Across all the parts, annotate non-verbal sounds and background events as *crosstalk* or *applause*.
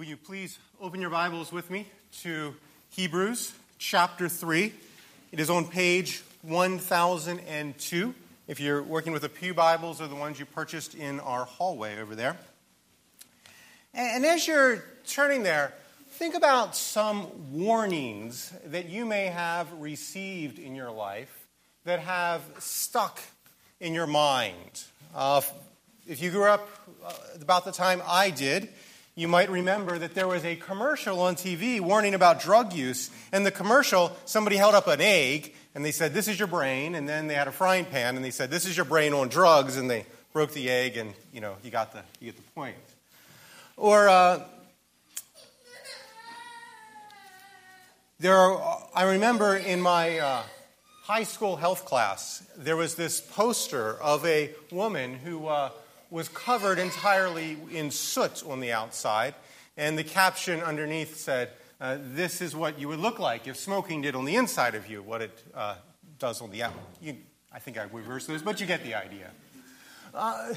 will you please open your Bibles with me to Hebrews chapter 3? It is on page 1002 if you're working with the Pew Bibles or the ones you purchased in our hallway over there. And as you're turning there, think about some warnings that you may have received in your life that have stuck in your mind. Uh, if you grew up uh, about the time I did, you might remember that there was a commercial on TV warning about drug use. And the commercial, somebody held up an egg and they said, This is your brain. And then they had a frying pan and they said, This is your brain on drugs. And they broke the egg and, you know, you got the, you get the point. Or, uh, there are, I remember in my uh, high school health class, there was this poster of a woman who uh, was covered entirely in soot on the outside, and the caption underneath said, uh, This is what you would look like if smoking did on the inside of you, what it uh, does on the outside. I think I reversed those, but you get the idea. Uh,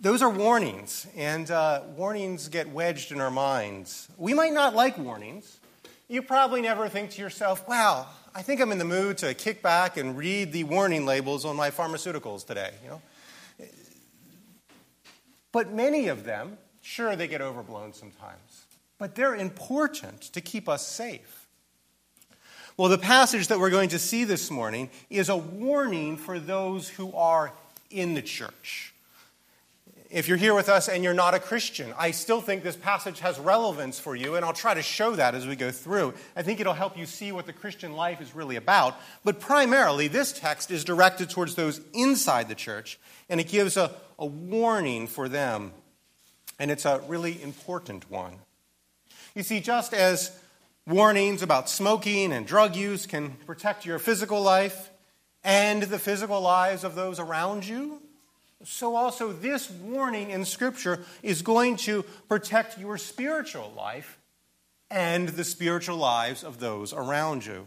those are warnings, and uh, warnings get wedged in our minds. We might not like warnings. You probably never think to yourself, wow, I think I'm in the mood to kick back and read the warning labels on my pharmaceuticals today. You know? But many of them, sure, they get overblown sometimes, but they're important to keep us safe. Well, the passage that we're going to see this morning is a warning for those who are in the church. If you're here with us and you're not a Christian, I still think this passage has relevance for you, and I'll try to show that as we go through. I think it'll help you see what the Christian life is really about. But primarily, this text is directed towards those inside the church, and it gives a, a warning for them. And it's a really important one. You see, just as warnings about smoking and drug use can protect your physical life and the physical lives of those around you, so also this warning in Scripture is going to protect your spiritual life and the spiritual lives of those around you.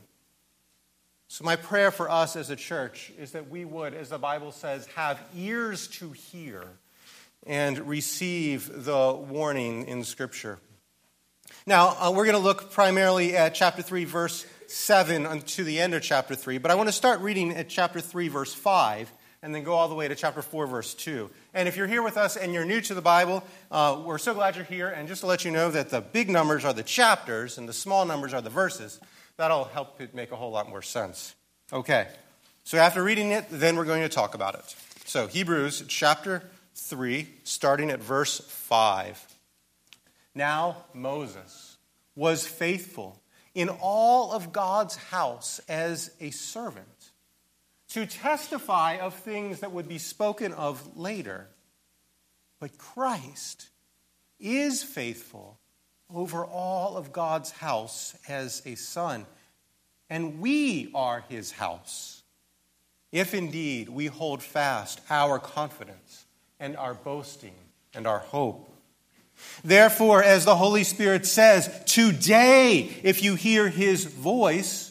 So, my prayer for us as a church is that we would, as the Bible says, have ears to hear and receive the warning in Scripture. Now, uh, we're going to look primarily at chapter 3, verse 7 to the end of chapter 3, but I want to start reading at chapter 3, verse 5, and then go all the way to chapter 4, verse 2. And if you're here with us and you're new to the Bible, uh, we're so glad you're here. And just to let you know that the big numbers are the chapters and the small numbers are the verses. That'll help it make a whole lot more sense. Okay, so after reading it, then we're going to talk about it. So, Hebrews chapter 3, starting at verse 5. Now, Moses was faithful in all of God's house as a servant to testify of things that would be spoken of later. But Christ is faithful over all of God's house as a son, and we are his house, if indeed we hold fast our confidence and our boasting and our hope. Therefore, as the Holy Spirit says, today, if you hear his voice,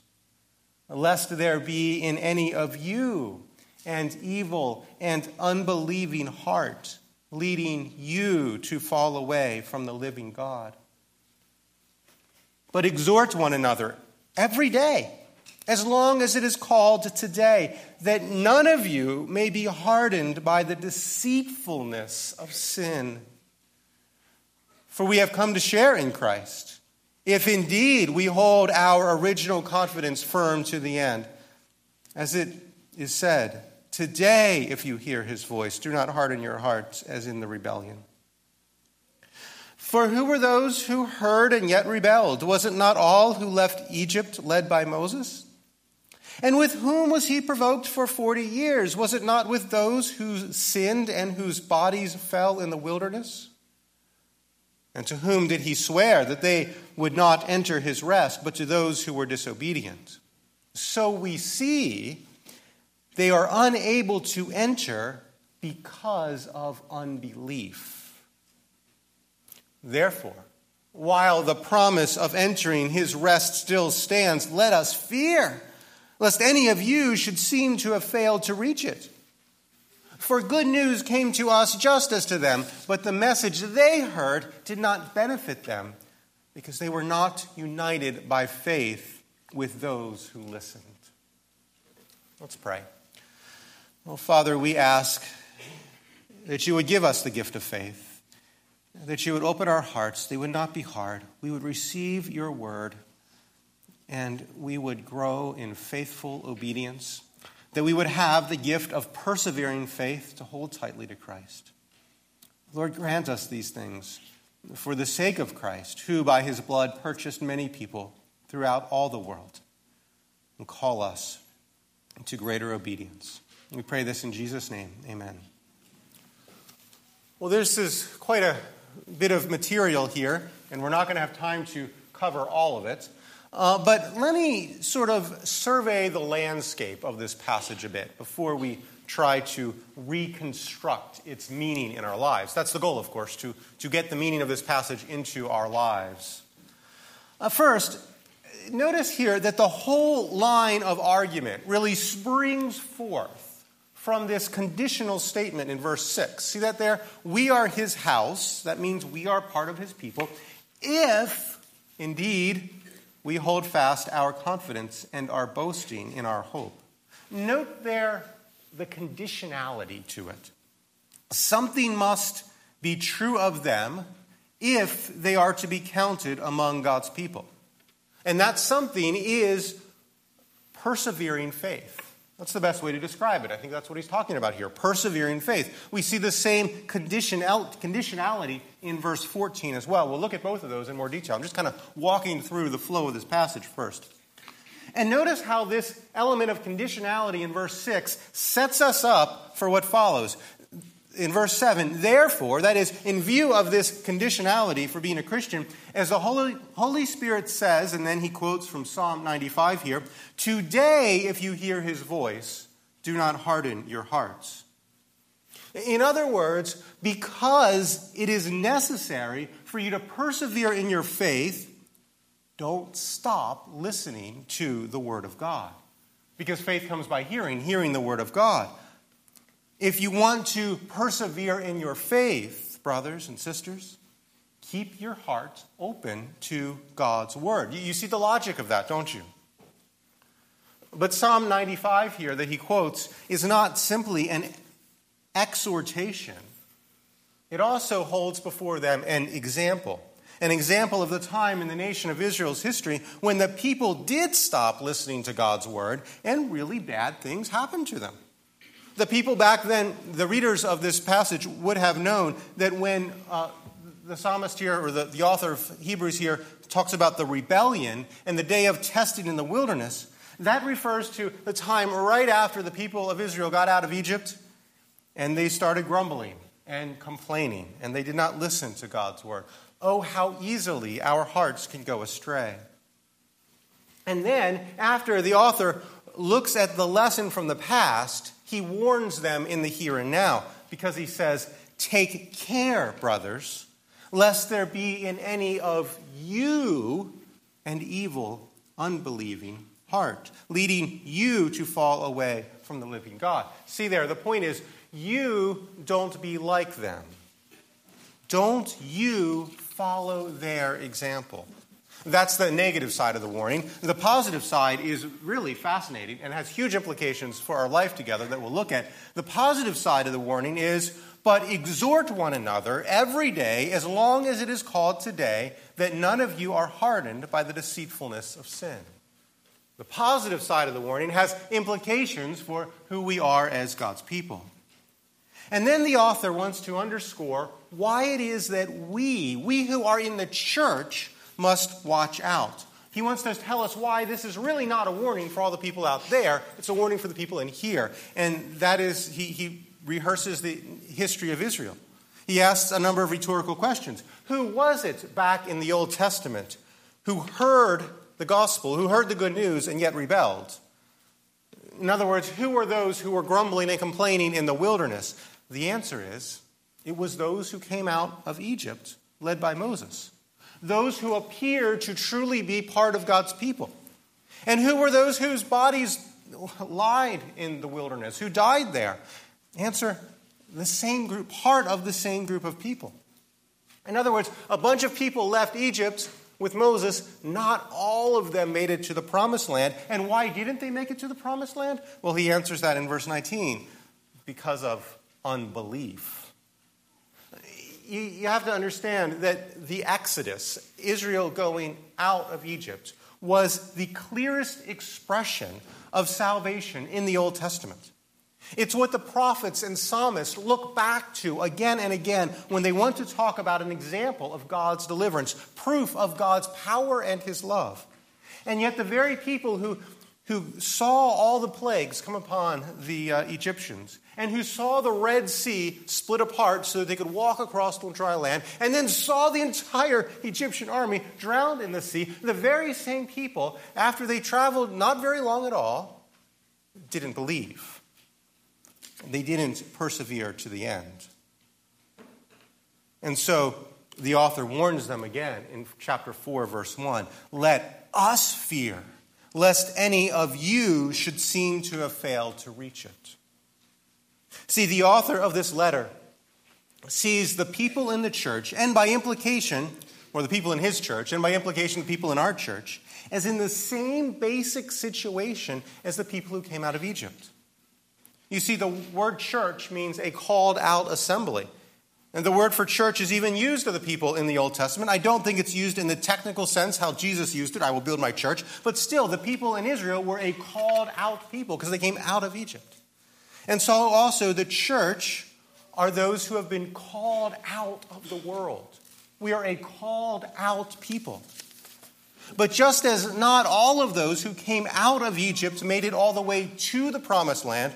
lest there be in any of you an evil and unbelieving heart leading you to fall away from the living God. But exhort one another every day, as long as it is called today, that none of you may be hardened by the deceitfulness of sin. For we have come to share in Christ, if indeed we hold our original confidence firm to the end. As it is said, Today, if you hear his voice, do not harden your hearts as in the rebellion. For who were those who heard and yet rebelled? Was it not all who left Egypt led by Moses? And with whom was he provoked for forty years? Was it not with those who sinned and whose bodies fell in the wilderness? And to whom did he swear that they would not enter his rest, but to those who were disobedient? So we see they are unable to enter because of unbelief. Therefore, while the promise of entering his rest still stands, let us fear, lest any of you should seem to have failed to reach it. For good news came to us just as to them, but the message they heard did not benefit them, because they were not united by faith with those who listened. Let's pray. Well, Father, we ask that you would give us the gift of faith, that you would open our hearts, they would not be hard. We would receive your word, and we would grow in faithful obedience, that we would have the gift of persevering faith to hold tightly to Christ. Lord, grant us these things for the sake of Christ, who by his blood purchased many people throughout all the world, and call us to greater obedience. We pray this in Jesus' name. Amen. Well, this is quite a bit of material here, and we're not going to have time to cover all of it. Uh, but let me sort of survey the landscape of this passage a bit before we try to reconstruct its meaning in our lives. That's the goal, of course, to, to get the meaning of this passage into our lives. Uh, first, notice here that the whole line of argument really springs forth from this conditional statement in verse 6. See that there? We are his house. That means we are part of his people. If, indeed, we hold fast our confidence and our boasting in our hope. Note there the conditionality to it. Something must be true of them if they are to be counted among God's people. And that something is persevering faith. That's the best way to describe it. I think that's what he's talking about here persevering faith. We see the same conditionality in verse 14 as well. We'll look at both of those in more detail. I'm just kind of walking through the flow of this passage first. And notice how this element of conditionality in verse 6 sets us up for what follows in verse 7, therefore, that is, in view of this conditionality for being a Christian, as the Holy, Holy Spirit says, and then he quotes from Psalm 95 here, today, if you hear his voice, do not harden your hearts. In other words, because it is necessary for you to persevere in your faith, don't stop listening to the Word of God. Because faith comes by hearing, hearing the Word of God. If you want to persevere in your faith, brothers and sisters, keep your heart open to God's word. You see the logic of that, don't you? But Psalm 95 here that he quotes is not simply an exhortation, it also holds before them an example. An example of the time in the nation of Israel's history when the people did stop listening to God's word and really bad things happened to them. The people back then, the readers of this passage, would have known that when uh, the psalmist here, or the, the author of Hebrews here, talks about the rebellion and the day of testing in the wilderness, that refers to the time right after the people of Israel got out of Egypt and they started grumbling and complaining and they did not listen to God's word. Oh, how easily our hearts can go astray. And then, after the author looks at the lesson from the past, he warns them in the here and now because he says, Take care, brothers, lest there be in any of you an evil, unbelieving heart, leading you to fall away from the living God. See there, the point is, you don't be like them. Don't you follow their example. That's the negative side of the warning. The positive side is really fascinating and has huge implications for our life together that we'll look at. The positive side of the warning is, but exhort one another every day, as long as it is called today, that none of you are hardened by the deceitfulness of sin. The positive side of the warning has implications for who we are as God's people. And then the author wants to underscore why it is that we, we who are in the church, must watch out. He wants to tell us why this is really not a warning for all the people out there. It's a warning for the people in here. And that is, he, he rehearses the history of Israel. He asks a number of rhetorical questions. Who was it back in the Old Testament who heard the gospel, who heard the good news, and yet rebelled? In other words, who were those who were grumbling and complaining in the wilderness? The answer is it was those who came out of Egypt, led by Moses. Those who appear to truly be part of God's people. And who were those whose bodies lied in the wilderness, who died there? Answer the same group, part of the same group of people. In other words, a bunch of people left Egypt with Moses. Not all of them made it to the promised land. And why didn't they make it to the promised land? Well, he answers that in verse 19 because of unbelief. You, have to understand that the Exodus, Israel going out of Egypt, was the clearest expression of salvation in the Old Testament. It's what the prophets and psalmists look back to again and again when they want to talk about an example of God's deliverance, proof of God's power and his love. And yet, the very people who, who saw all the plagues come upon the uh, Egyptians and who saw the Red Sea split apart so that they could walk across on dry land, and then saw the entire Egyptian army drowned in the sea, the very same people, after they traveled not very long at all, didn't believe. They didn't persevere to the end. And so the author warns them again in chapter 4, verse 1 let us fear, lest any of you should seem to have failed to reach it. See, the author of this letter sees the people in the church, and by implication, or the people in his church, and by implication, the people in our church, as in the same basic situation as the people who came out of Egypt. You see, the word church means a called out assembly. And the word for church is even used of the people in the Old Testament. I don't think it's used in the technical sense how Jesus used it, I will build my church. But still, the people in Israel were a called out people because they came out of Egypt. And so also the church are those who have been called out of the world. We are a called out people. But just as not all of those who came out of Egypt made it all the way to the promised land,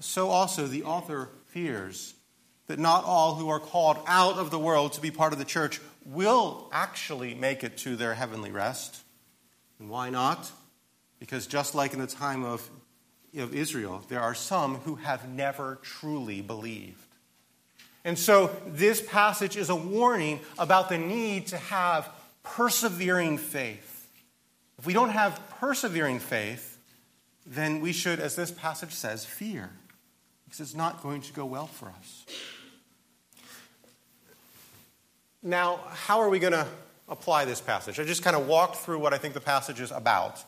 so also the author fears that not all who are called out of the world to be part of the church will actually make it to their heavenly rest. And why not? Because just like in the time of of Israel, there are some who have never truly believed. And so this passage is a warning about the need to have persevering faith. If we don't have persevering faith, then we should, as this passage says, fear, because it's not going to go well for us. Now, how are we going to apply this passage? I just kind of walked through what I think the passage is about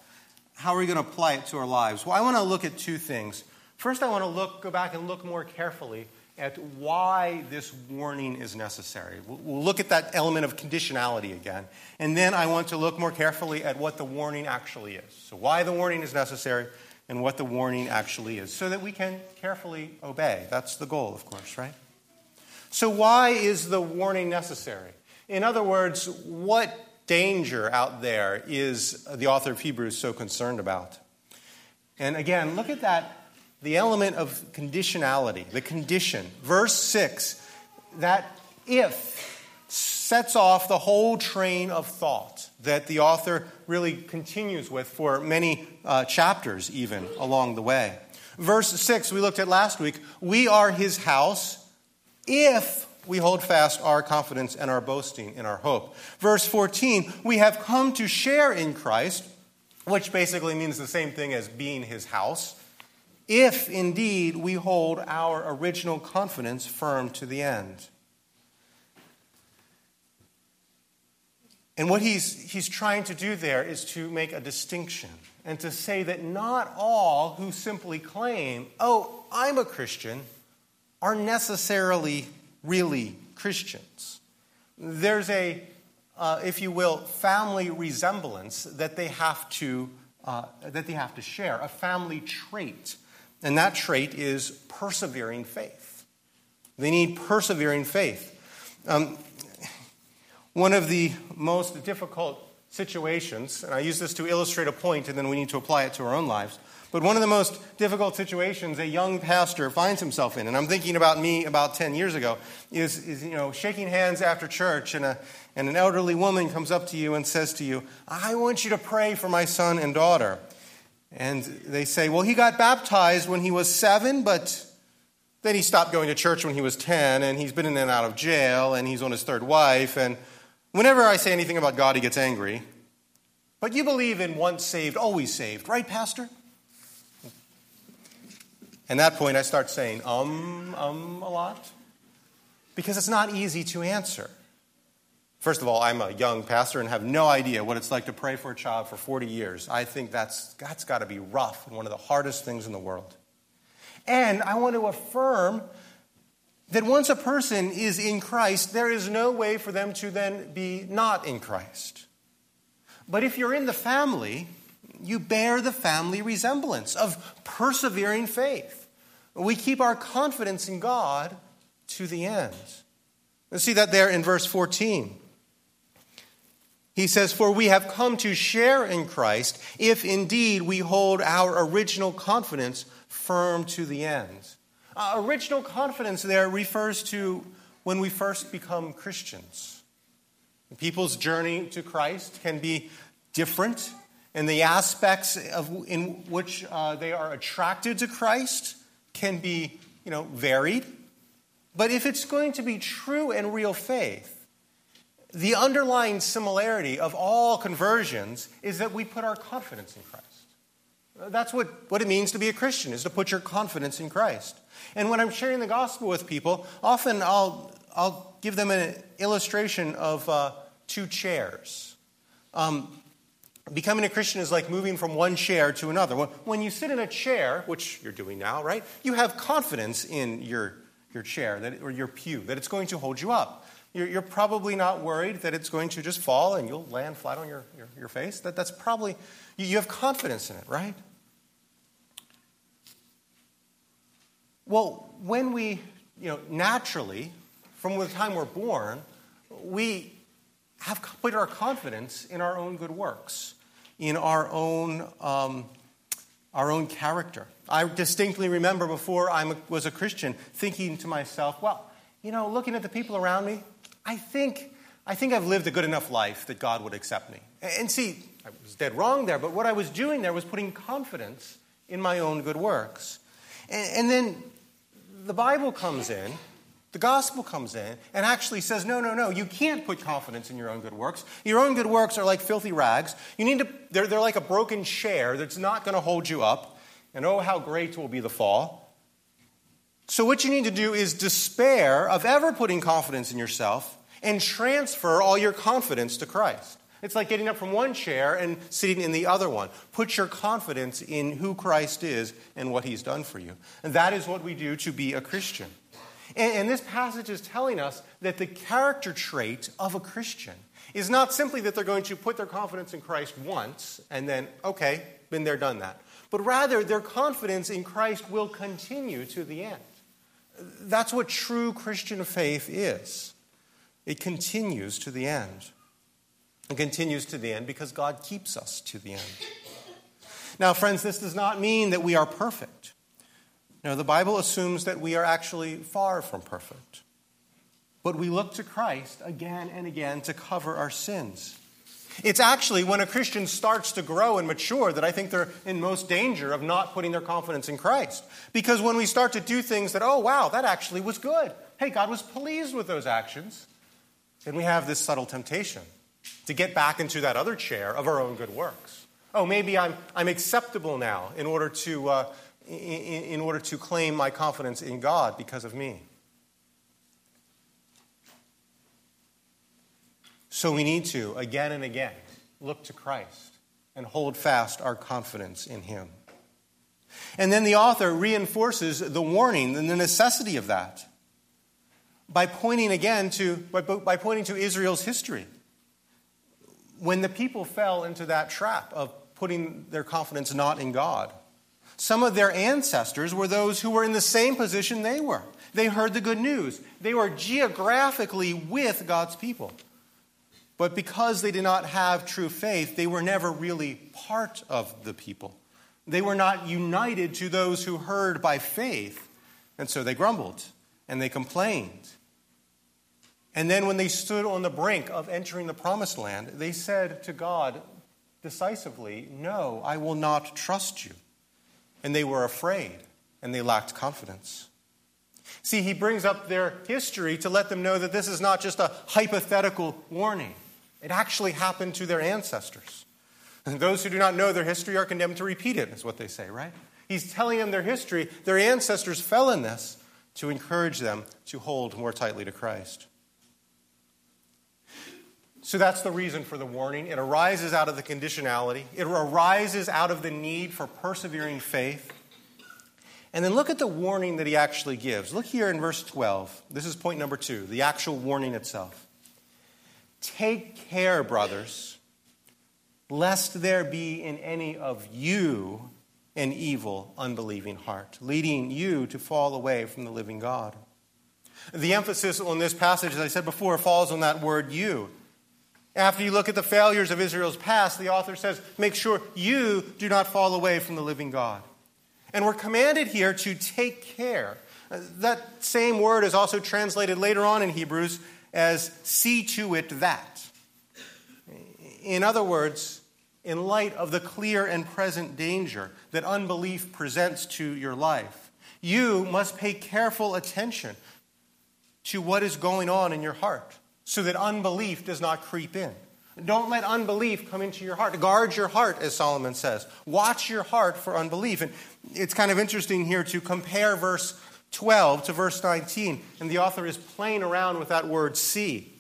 how are we going to apply it to our lives? Well, I want to look at two things. First, I want to look, go back and look more carefully at why this warning is necessary. We'll look at that element of conditionality again. And then I want to look more carefully at what the warning actually is. So, why the warning is necessary and what the warning actually is, so that we can carefully obey. That's the goal, of course, right? So, why is the warning necessary? In other words, what danger out there is the author of Hebrews so concerned about? And again, look at that, the element of conditionality, the condition. Verse 6, that if sets off the whole train of thought that the author really continues with for many uh, chapters, even along the way. Verse 6, we looked at last week, we are his house if we hold fast our confidence and our boasting in our hope. Verse 14, we have come to share in Christ, which basically means the same thing as being his house, if indeed we hold our original confidence firm to the end. And what he's, he's trying to do there is to make a distinction and to say that not all who simply claim, oh, I'm a Christian, are necessarily really Christians. There's a, uh, if you will, family resemblance that they have to uh, that they have to share, a family trait, and that trait is persevering faith. They need persevering faith. Um, one of the most difficult situations, and I use this to illustrate a point, and then we need to apply it to our own lives. But one of the most difficult situations a young pastor finds himself in, and I'm thinking about me about 10 years ago, is, is you know, shaking hands after church, and, a, and an elderly woman comes up to you and says to you, I want you to pray for my son and daughter. And they say, Well, he got baptized when he was seven, but then he stopped going to church when he was 10, and he's been in and out of jail, and he's on his third wife. And whenever I say anything about God, he gets angry. But you believe in once saved, always saved, right, Pastor? And that point, I start saying um, um a lot because it's not easy to answer. First of all, I'm a young pastor and have no idea what it's like to pray for a child for 40 years. I think that's, that's got to be rough and one of the hardest things in the world. And I want to affirm that once a person is in Christ, there is no way for them to then be not in Christ. But if you're in the family, you bear the family resemblance of persevering faith. We keep our confidence in God to the end. Let's see that there in verse 14. He says, For we have come to share in Christ if indeed we hold our original confidence firm to the end. Uh, original confidence there refers to when we first become Christians. People's journey to Christ can be different in the aspects of, in which uh, they are attracted to Christ can be, you know, varied. But if it's going to be true and real faith, the underlying similarity of all conversions is that we put our confidence in Christ. That's what, what it means to be a Christian, is to put your confidence in Christ. And when I'm sharing the gospel with people, often I'll, I'll give them an illustration of uh, two chairs. Um, Becoming a Christian is like moving from one chair to another. When you sit in a chair, which you're doing now, right, you have confidence in your, your chair that, or your pew, that it's going to hold you up. You're, you're probably not worried that it's going to just fall and you'll land flat on your, your, your face. That, that's probably, you, you have confidence in it, right? Well, when we, you know, naturally, from the time we're born, we have put our confidence in our own good works, in our own, um, our own character. I distinctly remember before I was a Christian thinking to myself, well, you know, looking at the people around me, I think, I think I've lived a good enough life that God would accept me. And see, I was dead wrong there, but what I was doing there was putting confidence in my own good works. And, and then the Bible comes in the gospel comes in and actually says, no, no, no, you can't put confidence in your own good works. Your own good works are like filthy rags. You need to, they're, they're like a broken chair that's not going to hold you up. And oh, how great will be the fall. So, what you need to do is despair of ever putting confidence in yourself and transfer all your confidence to Christ. It's like getting up from one chair and sitting in the other one. Put your confidence in who Christ is and what he's done for you. And that is what we do to be a Christian. And, and this passage is telling us that the character trait of a Christian is not simply that they're going to put their confidence in Christ once and then, okay, been there, done that. But rather, their confidence in Christ will continue to the end. That's what true Christian faith is. It continues to the end. It continues to the end because God keeps us to the end. Now, friends, this does not mean that we are perfect. No, the Bible assumes that we are actually far from perfect. But we look to Christ again and again to cover our sins. It's actually when a Christian starts to grow and mature that I think they're in most danger of not putting their confidence in Christ. Because when we start to do things that, oh, wow, that actually was good. Hey, God was pleased with those actions. Then we have this subtle temptation to get back into that other chair of our own good works. Oh, maybe I'm, I'm acceptable now in order to, uh, in order to claim my confidence in God because of me. So we need to, again and again, look to Christ and hold fast our confidence in Him. And then the author reinforces the warning and the necessity of that by pointing again to, by, by pointing to Israel's history. When the people fell into that trap of putting their confidence not in God, some of their ancestors were those who were in the same position they were. They heard the good news. They were geographically with God's people. But because they did not have true faith, they were never really part of the people. They were not united to those who heard by faith, and so they grumbled and they complained. And then, when they stood on the brink of entering the promised land, they said to God decisively, No, I will not trust you. And they were afraid and they lacked confidence. See, he brings up their history to let them know that this is not just a hypothetical warning. It actually happened to their ancestors. And *laughs* those who do not know their history are condemned to repeat it, is what they say, right? He's telling them their history. Their ancestors fell in this to encourage them to hold more tightly to Christ. So that's the reason for the warning. It arises out of the conditionality, it arises out of the need for persevering faith. And then look at the warning that he actually gives. Look here in verse 12. This is point number two, the actual warning itself. Take care, brothers, lest there be in any of you an evil, unbelieving heart, leading you to fall away from the living God. The emphasis on this passage, as I said before, falls on that word you. After you look at the failures of Israel's past, the author says, make sure you do not fall away from the living God. And we're commanded here to take care. Uh, that same word is also translated later on in Hebrews as see to it that. In other words, in light of the clear and present danger that unbelief presents to your life, you must pay careful attention to what is going on in your heart so that unbelief does not creep in. Don't let unbelief come into your heart. Guard your heart, as Solomon says. Watch your heart for unbelief. And it's kind of interesting here to compare verse 12 to verse 19. And the author is playing around with that word see.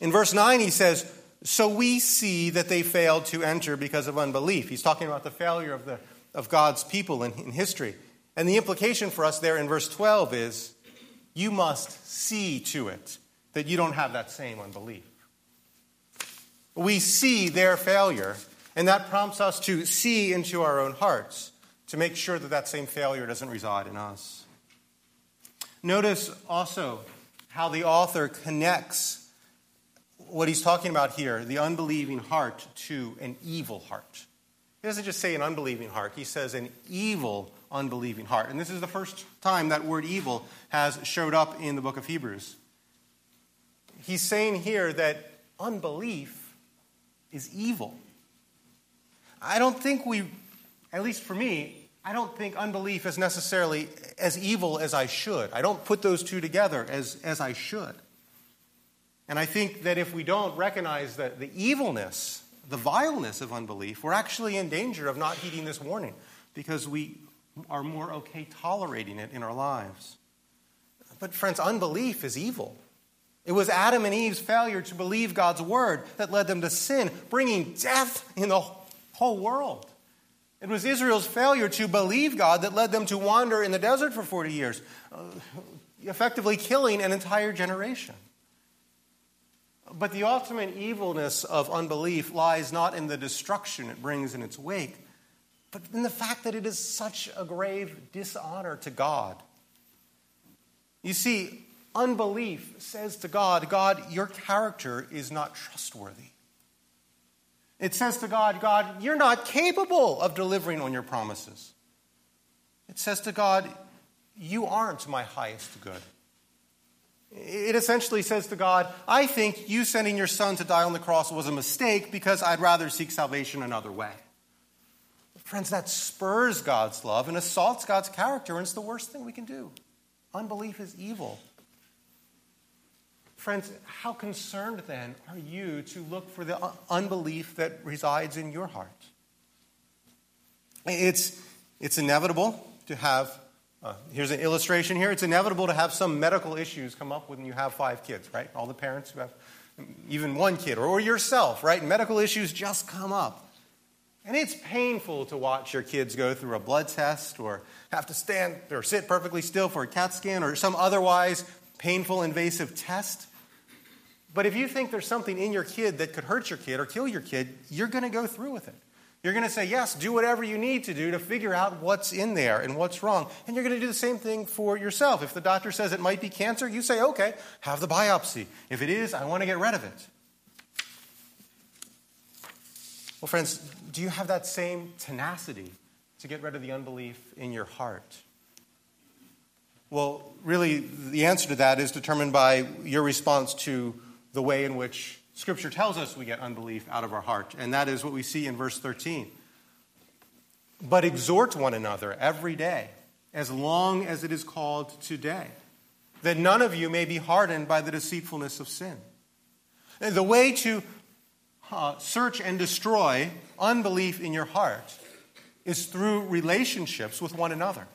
In verse 9, he says, So we see that they failed to enter because of unbelief. He's talking about the failure of, the, of God's people in, in history. And the implication for us there in verse 12 is, You must see to it that you don't have that same unbelief. We see their failure, and that prompts us to see into our own hearts to make sure that that same failure doesn't reside in us. Notice also how the author connects what he's talking about here, the unbelieving heart, to an evil heart. He doesn't just say an unbelieving heart, he says an evil, unbelieving heart. And this is the first time that word evil has showed up in the book of Hebrews he's saying here that unbelief is evil. I don't think we, at least for me, I don't think unbelief is necessarily as evil as I should. I don't put those two together as, as I should. And I think that if we don't recognize the, the evilness, the vileness of unbelief, we're actually in danger of not heeding this warning because we are more okay tolerating it in our lives. But, friends, unbelief is evil. It was Adam and Eve's failure to believe God's word that led them to sin, bringing death in the whole world. It was Israel's failure to believe God that led them to wander in the desert for 40 years, uh, effectively killing an entire generation. But the ultimate evilness of unbelief lies not in the destruction it brings in its wake, but in the fact that it is such a grave dishonor to God. You see, Unbelief says to God, God, your character is not trustworthy. It says to God, God, you're not capable of delivering on your promises. It says to God, you aren't my highest good. It essentially says to God, I think you sending your son to die on the cross was a mistake because I'd rather seek salvation another way. Friends, that spurs God's love and assaults God's character, and it's the worst thing we can do. Unbelief is evil. Friends, how concerned then are you to look for the unbelief that resides in your heart? It's, it's inevitable to have, uh, here's an illustration here. It's inevitable to have some medical issues come up when you have five kids, right? All the parents who have even one kid, or, or yourself, right? Medical issues just come up. And it's painful to watch your kids go through a blood test or have to stand or sit perfectly still for a CAT scan or some otherwise painful, invasive test. But if you think there's something in your kid that could hurt your kid or kill your kid, you're going to go through with it. You're going to say, yes, do whatever you need to do to figure out what's in there and what's wrong. And you're going to do the same thing for yourself. If the doctor says it might be cancer, you say, okay, have the biopsy. If it is, I want to get rid of it. Well, friends, do you have that same tenacity to get rid of the unbelief in your heart? Well, really, the answer to that is determined by your response to the way in which Scripture tells us we get unbelief out of our heart. And that is what we see in verse 13. But exhort one another every day, as long as it is called today, that none of you may be hardened by the deceitfulness of sin. And the way to uh, search and destroy unbelief in your heart is through relationships with one another.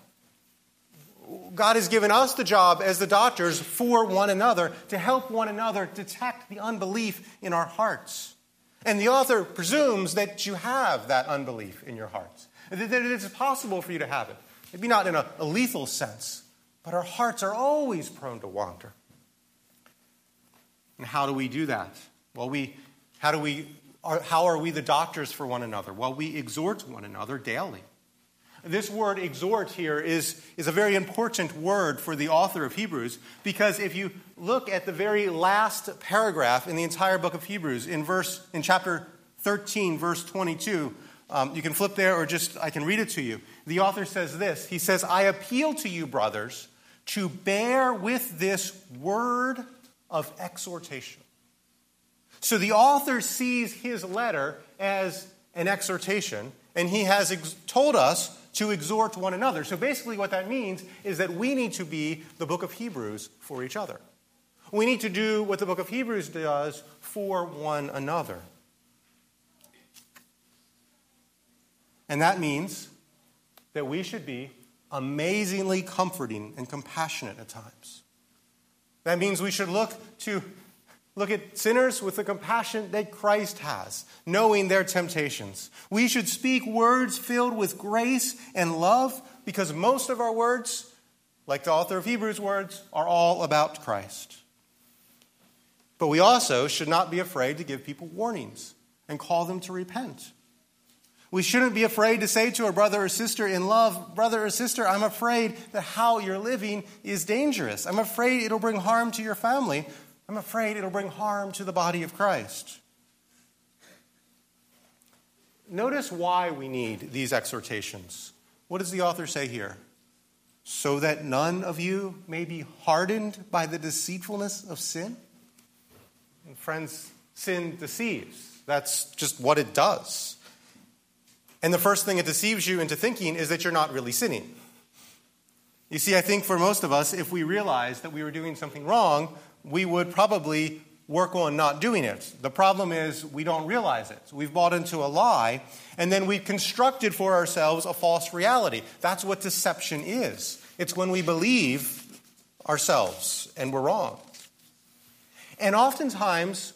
God has given us the job as the doctors for one another to help one another detect the unbelief in our hearts. And the author presumes that you have that unbelief in your hearts, that it is possible for you to have it. Maybe not in a, lethal sense, but our hearts are always prone to wander. And how do we do that? Well, we, how, do we, how are we the doctors for one another? Well, we exhort one another daily. This word exhort here is, is a very important word for the author of Hebrews because if you look at the very last paragraph in the entire book of Hebrews, in, verse, in chapter 13, verse 22, um, you can flip there or just I can read it to you. The author says this He says, I appeal to you, brothers, to bear with this word of exhortation. So the author sees his letter as an exhortation, and he has ex- told us to exhort one another. So basically, what that means is that we need to be the book of Hebrews for each other. We need to do what the book of Hebrews does for one another. And that means that we should be amazingly comforting and compassionate at times. That means we should look to Look at sinners with the compassion that Christ has, knowing their temptations. We should speak words filled with grace and love because most of our words, like the author of Hebrews' words, are all about Christ. But we also should not be afraid to give people warnings and call them to repent. We shouldn't be afraid to say to a brother or sister in love, Brother or sister, I'm afraid that how you're living is dangerous. I'm afraid it'll bring harm to your family. I'm afraid it'll bring harm to the body of Christ. Notice why we need these exhortations. What does the author say here? So that none of you may be hardened by the deceitfulness of sin? And friends, sin deceives. That's just what it does. And the first thing it deceives you into thinking is that you're not really sinning. You see, I think for most of us, if we realized that we were doing something wrong, we would probably work on not doing it. The problem is we don't realize it. we've bought into a lie, and then we've constructed for ourselves a false reality. That's what deception is. It's when we believe ourselves and we're wrong. And oftentimes,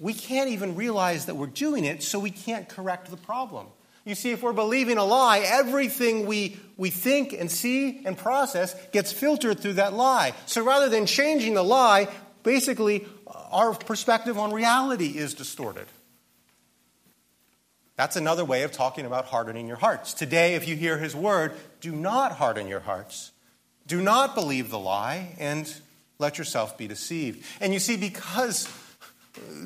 we can't even realize that we're doing it, so we can't correct the problem. You see, if we're believing a lie, everything we, we think and see and process gets filtered through that lie. So rather than changing the lie, basically our perspective on reality is distorted. That's another way of talking about hardening your hearts. Today, if you hear his word, do not harden your hearts. Do not believe the lie and let yourself be deceived. And you see, because,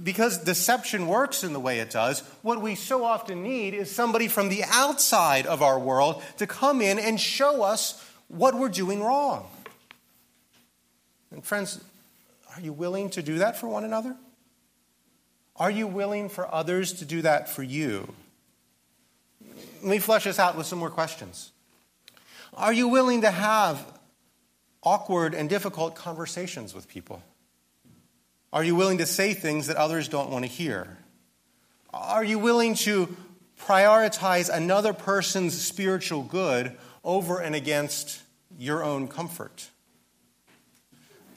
because deception works in the way it does, what we so often need is somebody from the outside of our world to come in and show us what we're doing wrong. And friends, are you willing to do that for one another? Are you willing for others to do that for you? Let me flesh this out with some more questions. Are you willing to have awkward and difficult conversations with people? Are you willing to say things that others don't want to hear? Are you willing to prioritize another person's spiritual good over and against your own comfort?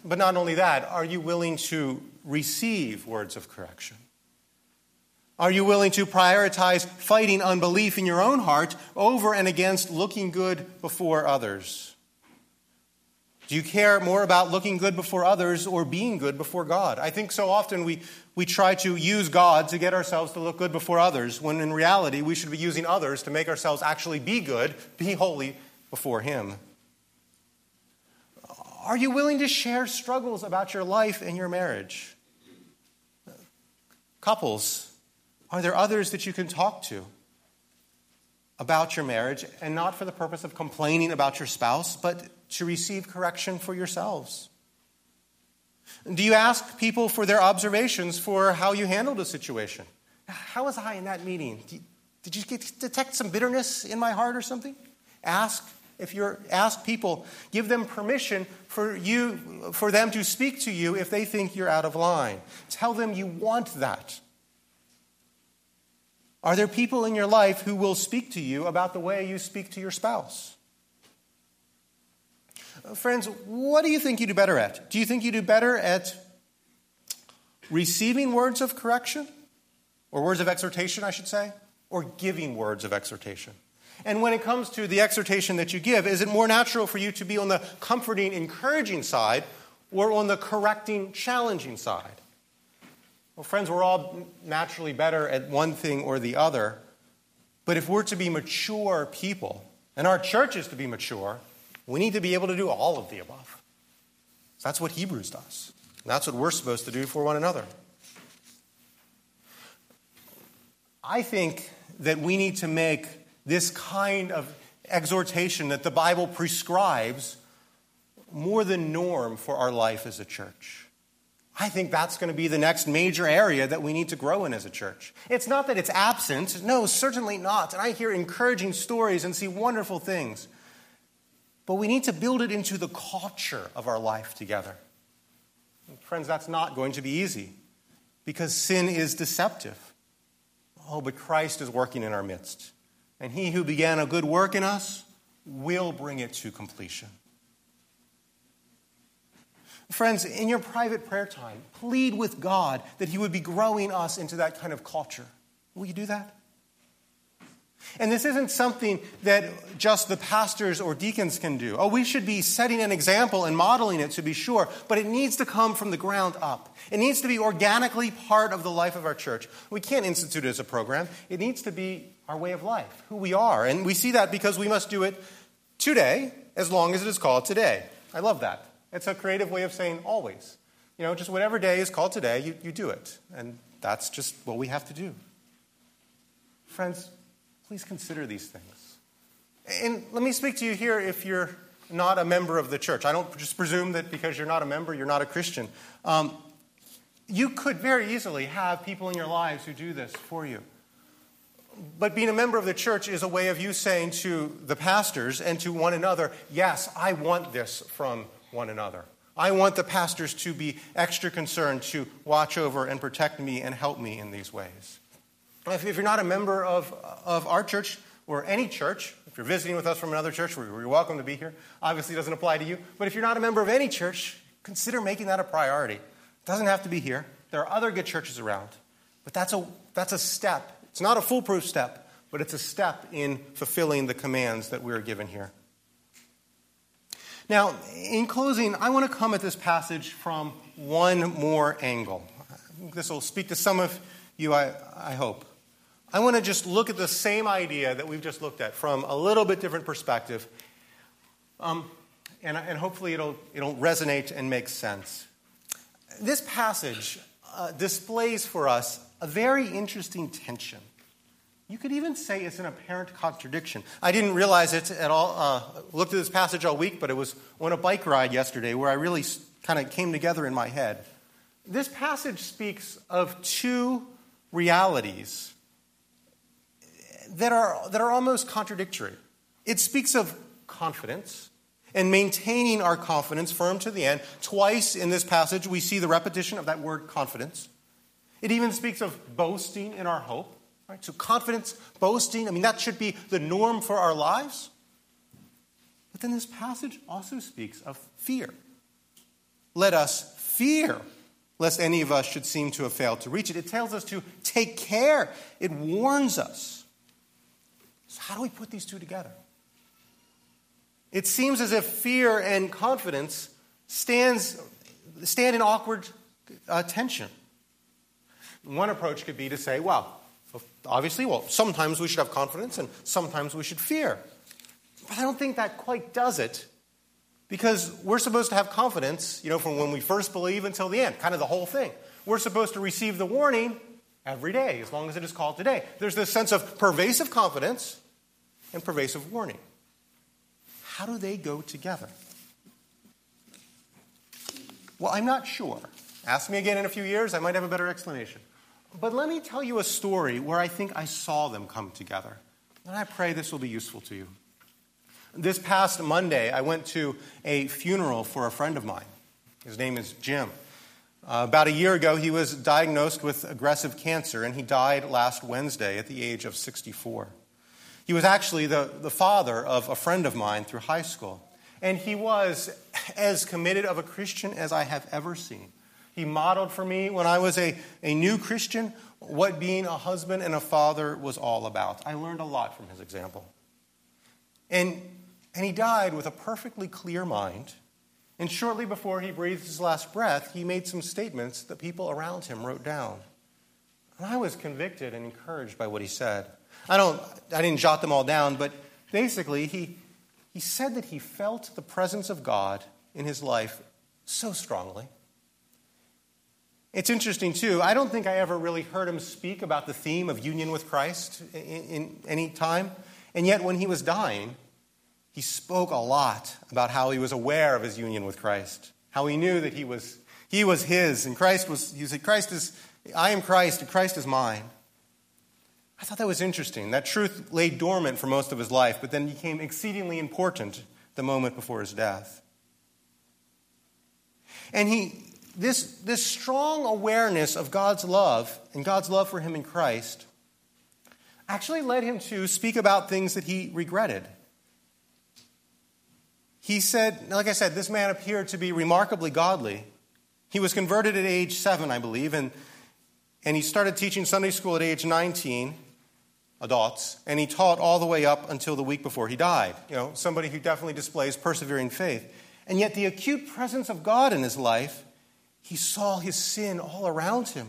But not only that, are you willing to receive words of correction? Are you willing to prioritize fighting unbelief in your own heart over and against looking good before others? Do you care more about looking good before others or being good before God? I think so often we, we try to use God to get ourselves to look good before others, when in reality we should be using others to make ourselves actually be good, be holy before Him. Are you willing to share struggles about your life and your marriage? Couples, are there others that you can talk to about your marriage, and not for the purpose of complaining about your spouse, but to receive correction for yourselves? Do you ask people for their observations for how you handled a situation? How was I in that meeting? Did you detect some bitterness in my heart or something? Ask if you're ask people, give them permission for you for them to speak to you if they think you're out of line. Tell them you want that. Are there people in your life who will speak to you about the way you speak to your spouse? Friends, what do you think you do better at? Do you think you do better at receiving words of correction? Or words of exhortation, I should say? Or giving words of exhortation? And when it comes to the exhortation that you give, is it more natural for you to be on the comforting, encouraging side or on the correcting, challenging side? Well, friends, we're all naturally better at one thing or the other. But if we're to be mature people, and our church is to be mature, we need to be able to do all of the above. That's what Hebrews does. That's what we're supposed to do for one another. I think that we need to make this kind of exhortation that the Bible prescribes more than norm for our life as a church. I think that's going to be the next major area that we need to grow in as a church. It's not that it's absent, no, certainly not. And I hear encouraging stories and see wonderful things. But we need to build it into the culture of our life together. And friends, that's not going to be easy because sin is deceptive. Oh, but Christ is working in our midst. And he who began a good work in us will bring it to completion. Friends, in your private prayer time, plead with God that He would be growing us into that kind of culture. Will you do that? And this isn't something that just the pastors or deacons can do. Oh, we should be setting an example and modeling it to be sure, but it needs to come from the ground up. It needs to be organically part of the life of our church. We can't institute it as a program, it needs to be our way of life, who we are. And we see that because we must do it today as long as it is called today. I love that. It's a creative way of saying always. You know, just whatever day is called today, you, you do it. And that's just what we have to do. Friends, please consider these things. And let me speak to you here if you're not a member of the church. I don't just presume that because you're not a member, you're not a Christian. Um, you could very easily have people in your lives who do this for you. But being a member of the church is a way of you saying to the pastors and to one another, yes, I want this from one another. I want the pastors to be extra concerned to watch over and protect me and help me in these ways. If, you're not a member of, of our church or any church, if you're visiting with us from another church, you're welcome to be here. Obviously, doesn't apply to you. But if you're not a member of any church, consider making that a priority. It doesn't have to be here. There are other good churches around. But that's a, that's a step it's not a foolproof step, but it's a step in fulfilling the commands that we are given here. Now, in closing, I want to come at this passage from one more angle. This will speak to some of you, I, I hope. I want to just look at the same idea that we've just looked at from a little bit different perspective. Um, and, and, hopefully it'll, it'll resonate and make sense. This passage uh, displays for us a very interesting tension. You could even say it's an apparent contradiction. I didn't realize it at all. Uh, looked at this passage all week, but it was on a bike ride yesterday where I really kind of came together in my head. This passage speaks of two realities that are, that are almost contradictory. It speaks of confidence and maintaining our confidence firm to the end. Twice in this passage, we see the repetition of that word confidence. It even speaks of boasting in our hope. Right? So, confidence, boasting, I mean, that should be the norm for our lives. But then this passage also speaks of fear. Let us fear lest any of us should seem to have failed to reach it. It tells us to take care, it warns us. So, how do we put these two together? It seems as if fear and confidence stands, stand in awkward uh, tension. One approach could be to say, well, obviously, well, sometimes we should have confidence and sometimes we should fear. But I don't think that quite does it because we're supposed to have confidence, you know, from when we first believe until the end, kind of the whole thing. We're supposed to receive the warning every day, as long as it is called today. There's this sense of pervasive confidence, and pervasive warning. How do they go together? Well, I'm not sure. Ask me again in a few years, I might have a better explanation. But let me tell you a story where I think I saw them come together. And I pray this will be useful to you. This past Monday, I went to a funeral for a friend of mine. His name is Jim. Uh, about a year ago, he was diagnosed with aggressive cancer, and he died last Wednesday at the age of 64. He was actually the, the father of a friend of mine through high school, and he was *laughs* as committed of a Christian as I have ever seen. He modeled for me when I was a, a new Christian what being a husband and a father was all about. I learned a lot from his example. And and he died with a perfectly clear mind. And shortly before he breathed his last breath, he made some statements that people around him wrote down. And I was convicted and encouraged by what he said. I, don't, I didn't jot them all down, but basically, he, he said that he felt the presence of God in his life so strongly. It's interesting, too. I don't think I ever really heard him speak about the theme of union with Christ in, in any time. And yet, when he was dying, he spoke a lot about how he was aware of his union with Christ, how he knew that he was, he was his, and Christ was, he said, Christ is, I am Christ, and Christ is mine. I thought that was interesting. That truth lay dormant for most of his life, but then became exceedingly important the moment before his death. And he, this, this strong awareness of God's love and God's love for him in Christ actually led him to speak about things that he regretted he said, like I said, this man appeared to be remarkably godly. He was converted at age seven, I believe, and, and he started teaching Sunday school at age 19, adults, and he taught all the way up until the week before he died. You know, somebody who definitely displays persevering faith. And yet, the acute presence of God in his life, he saw his sin all around him.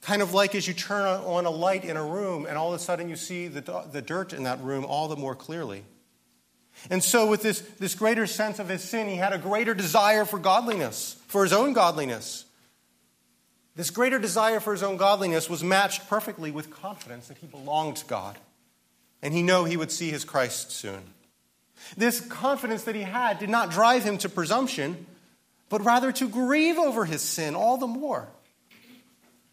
Kind of like as you turn on a light in a room, and all of a sudden you see the, the dirt in that room all the more clearly. And so, with this, this greater sense of his sin, he had a greater desire for godliness, for his own godliness. This greater desire for his own godliness was matched perfectly with confidence that he belonged to God and he knew he would see his Christ soon. This confidence that he had did not drive him to presumption, but rather to grieve over his sin all the more.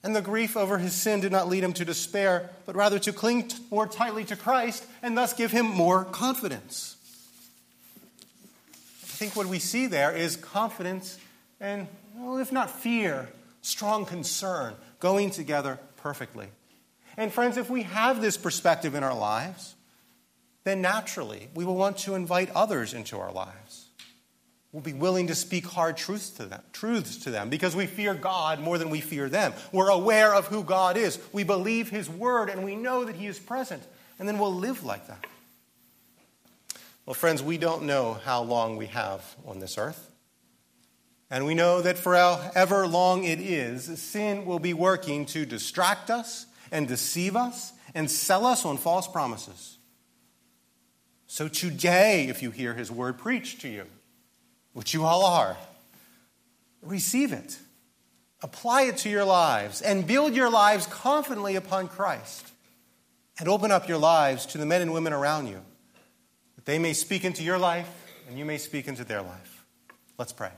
And the grief over his sin did not lead him to despair, but rather to cling more tightly to Christ and thus give him more confidence I think what we see there is confidence and, well, if not fear, strong concern going together perfectly. And, friends, if we have this perspective in our lives, then naturally we will want to invite others into our lives. We'll be willing to speak hard truths to them, truths to them because we fear God more than we fear them. We're aware of who God is. We believe His word and we know that He is present. And then we'll live like that. Well, friends, we don't know how long we have on this earth. And we know that for however long it is, sin will be working to distract us and deceive us and sell us on false promises. So today, if you hear his word preached to you, which you all are, receive it, apply it to your lives, and build your lives confidently upon Christ, and open up your lives to the men and women around you that they may speak into your life, and you may speak into their life. Let's pray.